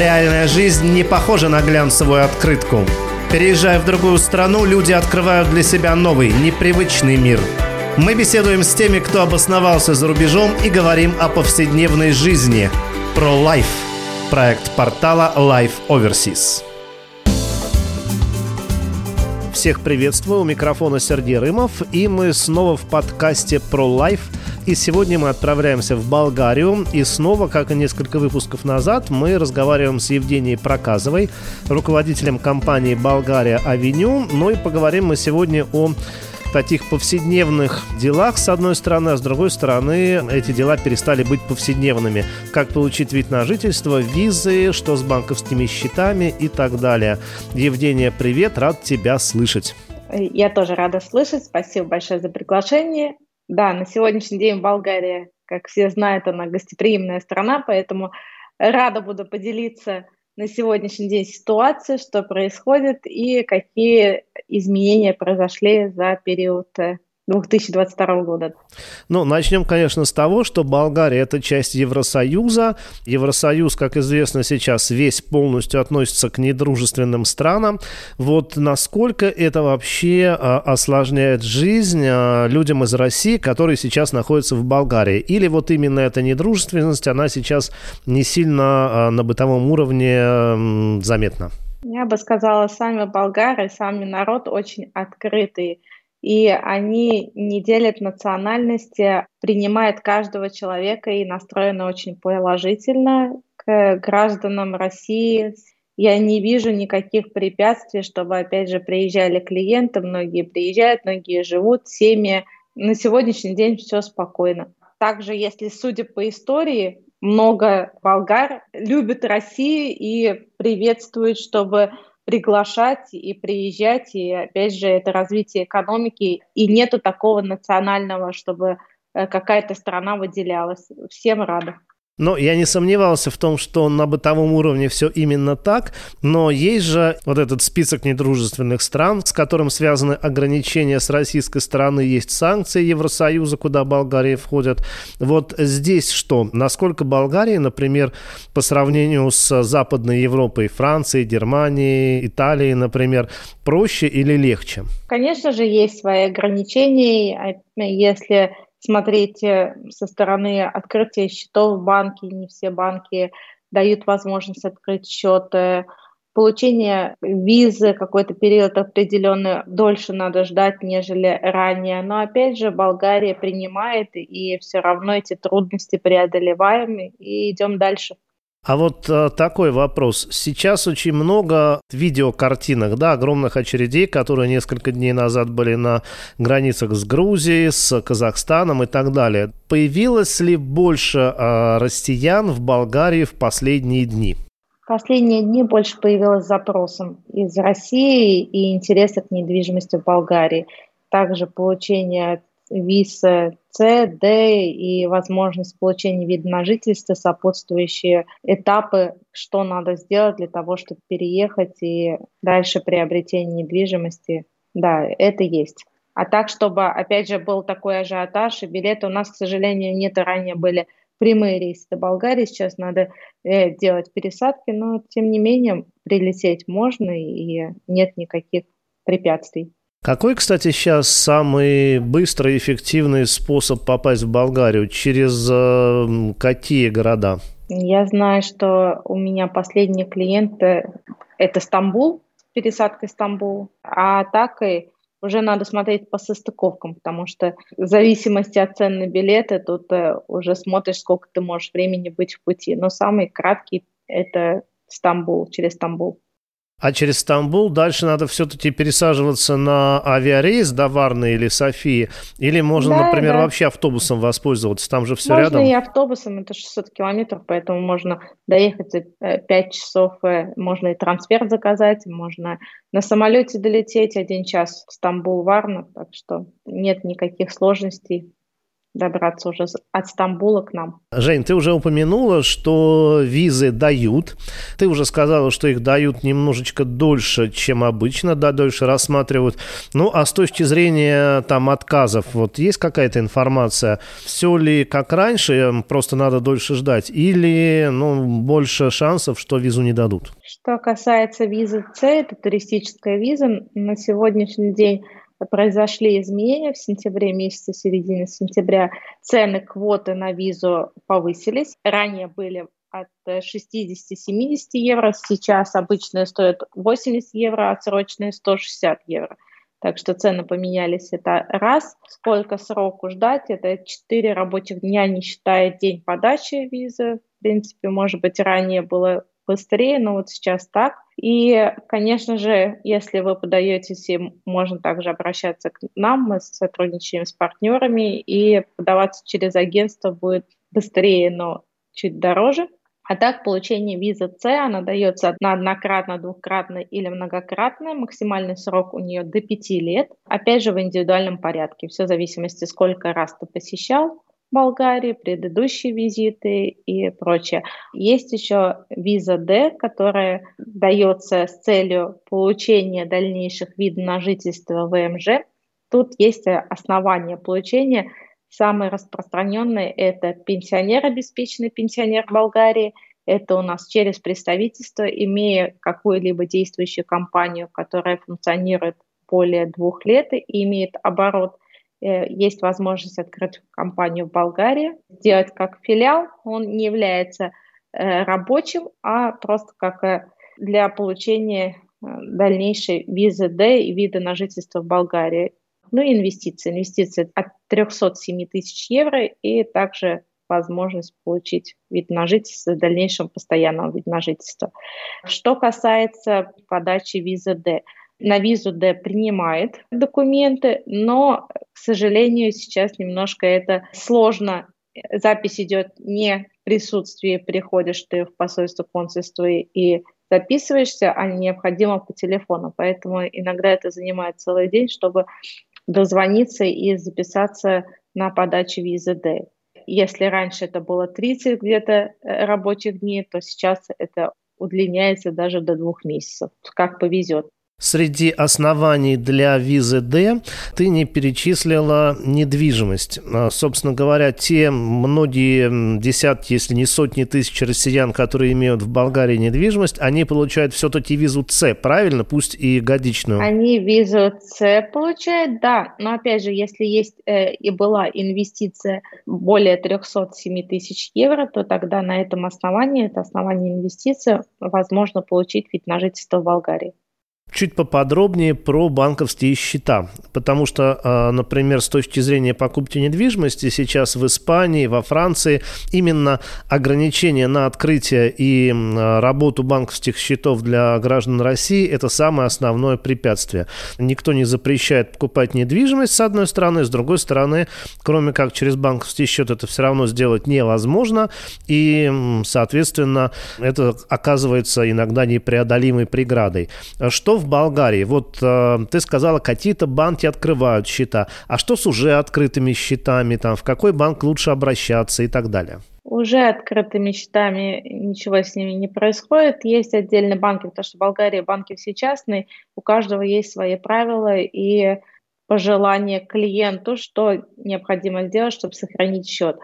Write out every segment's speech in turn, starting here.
Реальная жизнь не похожа на глянцевую открытку. Переезжая в другую страну, люди открывают для себя новый, непривычный мир. Мы беседуем с теми, кто обосновался за рубежом и говорим о повседневной жизни. Про Life. Проект портала Life Overseas. Всех приветствую, у микрофона Сергей Рымов, и мы снова в подкасте про Life – и сегодня мы отправляемся в Болгарию. И снова, как и несколько выпусков назад, мы разговариваем с Евгенией Проказовой, руководителем компании «Болгария Авеню». Ну и поговорим мы сегодня о таких повседневных делах, с одной стороны, а с другой стороны, эти дела перестали быть повседневными. Как получить вид на жительство, визы, что с банковскими счетами и так далее. Евгения, привет, рад тебя слышать. Я тоже рада слышать. Спасибо большое за приглашение. Да, на сегодняшний день Болгария, как все знают, она гостеприимная страна, поэтому рада буду поделиться на сегодняшний день ситуацией, что происходит и какие изменения произошли за период э, 2022 года. Ну, начнем, конечно, с того, что Болгария – это часть Евросоюза. Евросоюз, как известно, сейчас весь полностью относится к недружественным странам. Вот насколько это вообще а, осложняет жизнь а, людям из России, которые сейчас находятся в Болгарии? Или вот именно эта недружественность, она сейчас не сильно а, на бытовом уровне заметна? Я бы сказала, сами болгары, сами народ очень открытые и они не делят национальности, принимают каждого человека и настроены очень положительно к гражданам России. Я не вижу никаких препятствий, чтобы, опять же, приезжали клиенты, многие приезжают, многие живут, семьи. На сегодняшний день все спокойно. Также, если судя по истории, много болгар любят Россию и приветствуют, чтобы приглашать и приезжать, и опять же это развитие экономики, и нету такого национального, чтобы э, какая-то страна выделялась. Всем рада. Но я не сомневался в том, что на бытовом уровне все именно так, но есть же вот этот список недружественных стран, с которым связаны ограничения с российской стороны, есть санкции Евросоюза, куда Болгария входит. Вот здесь что? Насколько Болгария, например, по сравнению с Западной Европой, Францией, Германией, Италией, например, проще или легче? Конечно же, есть свои ограничения. Если смотреть э, со стороны открытия счетов в банке. Не все банки дают возможность открыть счет. Получение визы какой-то период определенный дольше надо ждать, нежели ранее. Но опять же, Болгария принимает, и все равно эти трудности преодолеваем и идем дальше. А вот а, такой вопрос. Сейчас очень много видеокартинок, да, огромных очередей, которые несколько дней назад были на границах с Грузией, с Казахстаном и так далее. Появилось ли больше а, россиян в Болгарии в последние дни? Последние дни больше появилось запросом из России и интереса к недвижимости в Болгарии. Также получение виз С, Д и возможность получения вида на жительство, сопутствующие этапы, что надо сделать для того, чтобы переехать и дальше приобретение недвижимости. Да, это есть. А так, чтобы, опять же, был такой ажиотаж, и билеты у нас, к сожалению, нет, ранее были прямые рейсы до Болгарии, сейчас надо э, делать пересадки, но, тем не менее, прилететь можно, и нет никаких препятствий. Какой, кстати, сейчас самый быстрый и эффективный способ попасть в Болгарию? Через э, какие города? Я знаю, что у меня последний клиент э, – это Стамбул, пересадка Стамбул, а так и уже надо смотреть по состыковкам, потому что в зависимости от цен на билеты тут э, уже смотришь, сколько ты можешь времени быть в пути. Но самый краткий – это Стамбул, через Стамбул. А через Стамбул дальше надо все-таки пересаживаться на авиарейс до Варны или Софии? Или можно, да, например, да. вообще автобусом воспользоваться? Там же все можно рядом. Можно и автобусом, это 600 километров, поэтому можно доехать за 5 э, часов, э, можно и трансфер заказать, можно на самолете долететь один час в Стамбул, Варна, так что нет никаких сложностей. Добраться уже от Стамбула к нам. Жень, ты уже упомянула, что визы дают. Ты уже сказала, что их дают немножечко дольше, чем обычно, да, дольше рассматривают. Ну, а с точки зрения там отказов, вот есть какая-то информация, все ли как раньше, просто надо дольше ждать, или, ну, больше шансов, что визу не дадут? Что касается визы С, это туристическая виза, на сегодняшний день произошли изменения в сентябре месяце, середине сентября. Цены квоты на визу повысились. Ранее были от 60-70 евро, сейчас обычные стоят 80 евро, а срочные 160 евро. Так что цены поменялись. Это раз. Сколько сроку ждать? Это 4 рабочих дня, не считая день подачи визы. В принципе, может быть, ранее было быстрее, но вот сейчас так. И, конечно же, если вы подаетесь, можно также обращаться к нам, мы сотрудничаем с партнерами, и подаваться через агентство будет быстрее, но чуть дороже. А так, получение визы С, она дается на однократно, двукратно или многократно. Максимальный срок у нее до 5 лет. Опять же, в индивидуальном порядке. Все в зависимости, сколько раз ты посещал, Болгарии, предыдущие визиты и прочее. Есть еще виза D, которая дается с целью получения дальнейших видов на жительство ВМЖ. Тут есть основания получения. Самые распространенные – это пенсионер, обеспеченный пенсионер Болгарии. Это у нас через представительство, имея какую-либо действующую компанию, которая функционирует более двух лет и имеет оборот – есть возможность открыть компанию в Болгарии, сделать как филиал. Он не является э, рабочим, а просто как э, для получения дальнейшей визы D и вида на жительство в Болгарии. Ну и инвестиции. Инвестиции от 307 тысяч евро и также возможность получить вид на жительство, в дальнейшем постоянного вид на жительство. Что касается подачи визы D – на визу Д принимает документы, но, к сожалению, сейчас немножко это сложно. Запись идет не в присутствии, приходишь ты в посольство, консульство и записываешься, а необходимо по телефону. Поэтому иногда это занимает целый день, чтобы дозвониться и записаться на подачу визы Д. Если раньше это было 30 где-то э, рабочих дней, то сейчас это удлиняется даже до двух месяцев, как повезет. Среди оснований для визы D ты не перечислила недвижимость. А, собственно говоря, те многие десятки, если не сотни тысяч россиян, которые имеют в Болгарии недвижимость, они получают все-таки визу С, правильно? Пусть и годичную. Они визу С получают, да. Но опять же, если есть э, и была инвестиция более 307 тысяч евро, то тогда на этом основании, это основание инвестиции, возможно получить вид на жительство в Болгарии чуть поподробнее про банковские счета, потому что, а, например, с точки зрения покупки недвижимости сейчас в Испании, во Франции именно ограничение на открытие и работу банковских счетов для граждан России – это самое основное препятствие. Никто не запрещает покупать недвижимость, с одной стороны, с другой стороны, кроме как через банковский счет это все равно сделать невозможно, и, соответственно, это оказывается иногда непреодолимой преградой. Что в Болгарии? Вот э, ты сказала, какие-то банки открывают счета. А что с уже открытыми счетами? Там, в какой банк лучше обращаться и так далее? Уже открытыми счетами ничего с ними не происходит. Есть отдельные банки, потому что в Болгарии банки все частные, у каждого есть свои правила и пожелания клиенту, что необходимо сделать, чтобы сохранить счет.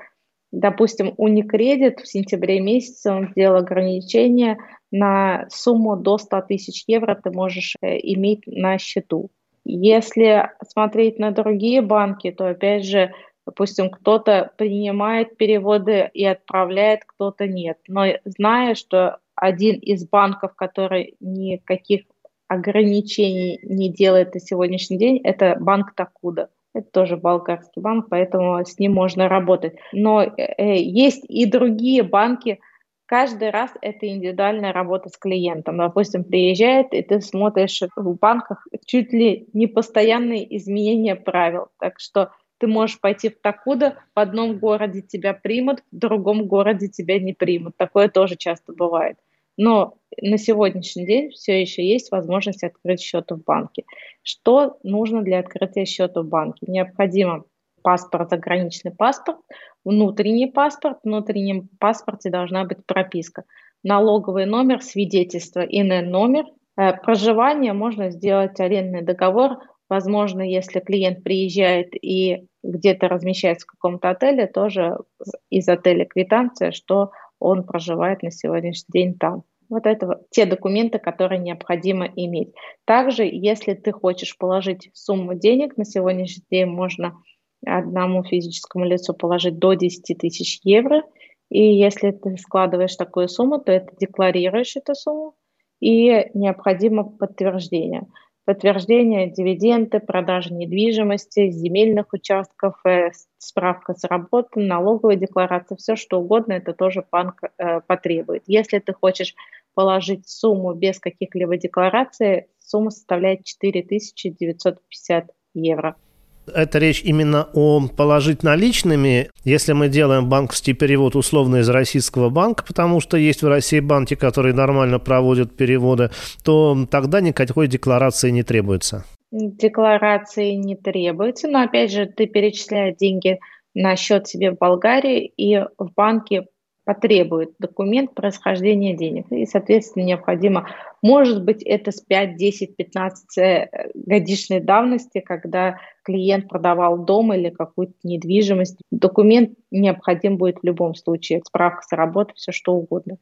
Допустим, Unicredit в сентябре месяце он сделал ограничение – на сумму до 100 тысяч евро ты можешь э, иметь на счету. Если смотреть на другие банки, то опять же, допустим, кто-то принимает переводы и отправляет, кто-то нет. Но зная, что один из банков, который никаких ограничений не делает на сегодняшний день, это банк Такуда. Это тоже болгарский банк, поэтому с ним можно работать. Но э, есть и другие банки, Каждый раз это индивидуальная работа с клиентом. Допустим, приезжает, и ты смотришь в банках чуть ли не постоянные изменения правил. Так что ты можешь пойти в Такуда, в одном городе тебя примут, в другом городе тебя не примут. Такое тоже часто бывает. Но на сегодняшний день все еще есть возможность открыть счет в банке. Что нужно для открытия счета в банке? Необходимо паспорт, заграничный паспорт, внутренний паспорт. В внутреннем паспорте должна быть прописка. Налоговый номер, свидетельство, ИНН номер. Э, проживание можно сделать арендный договор. Возможно, если клиент приезжает и где-то размещается в каком-то отеле, тоже из отеля квитанция, что он проживает на сегодняшний день там. Вот это те документы, которые необходимо иметь. Также, если ты хочешь положить сумму денег, на сегодняшний день можно одному физическому лицу положить до 10 тысяч евро. И если ты складываешь такую сумму, то это декларируешь эту сумму, и необходимо подтверждение. Подтверждение дивиденды, продажи недвижимости, земельных участков, э, справка с работы, налоговая декларация, все что угодно, это тоже банк э, потребует. Если ты хочешь положить сумму без каких-либо деклараций, сумма составляет 4950 евро. Это речь именно о положить наличными. Если мы делаем банковский перевод условно из российского банка, потому что есть в России банки, которые нормально проводят переводы, то тогда никакой декларации не требуется. Декларации не требуется, но опять же ты перечисляешь деньги на счет себе в Болгарии, и в банке потребует документ происхождения денег. И, соответственно, необходимо, может быть, это с 5, 10, 15 годичной давности, когда клиент продавал дом или какую-то недвижимость. Документ необходим будет в любом случае. Справка с работы, все что угодно.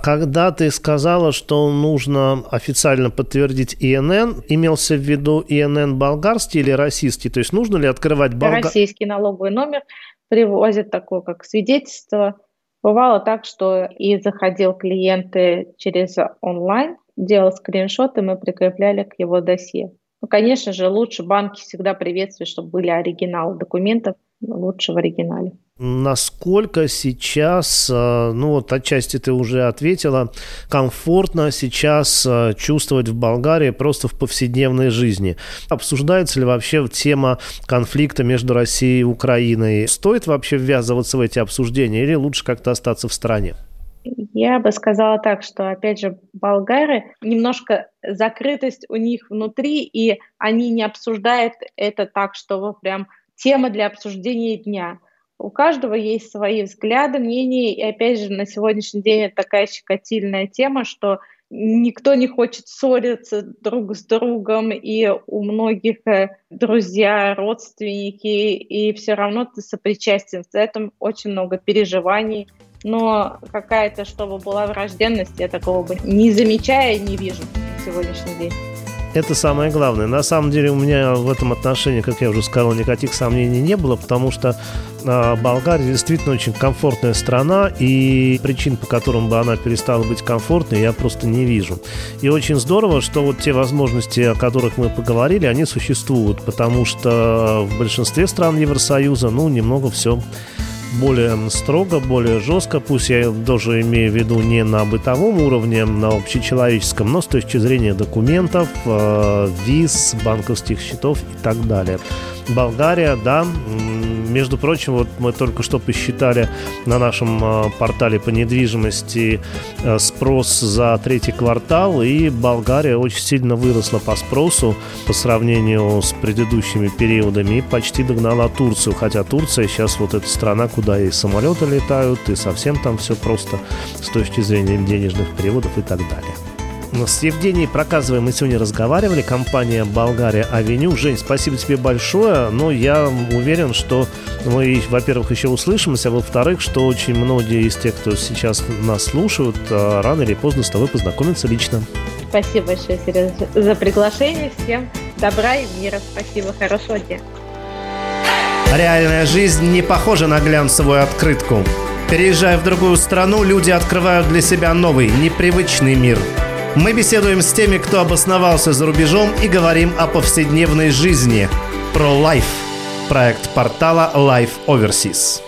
Когда ты сказала, что нужно официально подтвердить ИНН, имелся в виду ИНН болгарский или российский? То есть нужно ли открывать болгарский? Российский налоговый номер привозят такое, как свидетельство – Бывало так, что и заходил клиенты через онлайн, делал скриншоты, мы прикрепляли к его досье. Ну, конечно же, лучше банки всегда приветствуют, чтобы были оригиналы документов, лучше в оригинале. Насколько сейчас, э, ну вот отчасти ты уже ответила, комфортно сейчас э, чувствовать в Болгарии просто в повседневной жизни? Обсуждается ли вообще тема конфликта между Россией и Украиной? Стоит вообще ввязываться в эти обсуждения или лучше как-то остаться в стране? Я бы сказала так, что, опять же, болгары, немножко закрытость у них внутри, и они не обсуждают это так, что прям тема для обсуждения дня. У каждого есть свои взгляды, мнения, и опять же на сегодняшний день это такая щекотильная тема, что никто не хочет ссориться друг с другом, и у многих э, друзья, родственники, и все равно ты сопричастен с этим, очень много переживаний, но какая-то, чтобы была вражденность, я такого бы не замечаю, не вижу на сегодняшний день. Это самое главное. На самом деле у меня в этом отношении, как я уже сказал, никаких сомнений не было, потому что э, Болгария действительно очень комфортная страна, и причин, по которым бы она перестала быть комфортной, я просто не вижу. И очень здорово, что вот те возможности, о которых мы поговорили, они существуют, потому что в большинстве стран Евросоюза, ну, немного все более строго, более жестко, пусть я тоже имею в виду не на бытовом уровне, на общечеловеческом, но с точки зрения документов, э, виз, банковских счетов и так далее. Болгария, да, между прочим, вот мы только что посчитали на нашем а, портале по недвижимости а, спрос за третий квартал, и Болгария очень сильно выросла по спросу по сравнению с предыдущими периодами и почти догнала Турцию, хотя Турция сейчас вот эта страна, куда и самолеты летают, и совсем там все просто с точки зрения денежных переводов и так далее. С Евгенией Проказовой мы сегодня разговаривали, компания «Болгария Авеню». Жень, спасибо тебе большое, но я уверен, что мы, во-первых, еще услышимся, а во-вторых, что очень многие из тех, кто сейчас нас слушают, а, рано или поздно с тобой познакомятся лично. Спасибо большое, Сережа, за приглашение. Всем добра и мира. Спасибо, хорошего дня. Реальная жизнь не похожа на глянцевую открытку. Переезжая в другую страну, люди открывают для себя новый, непривычный мир – мы беседуем с теми, кто обосновался за рубежом и говорим о повседневной жизни. Про Life. Проект портала Life Overseas.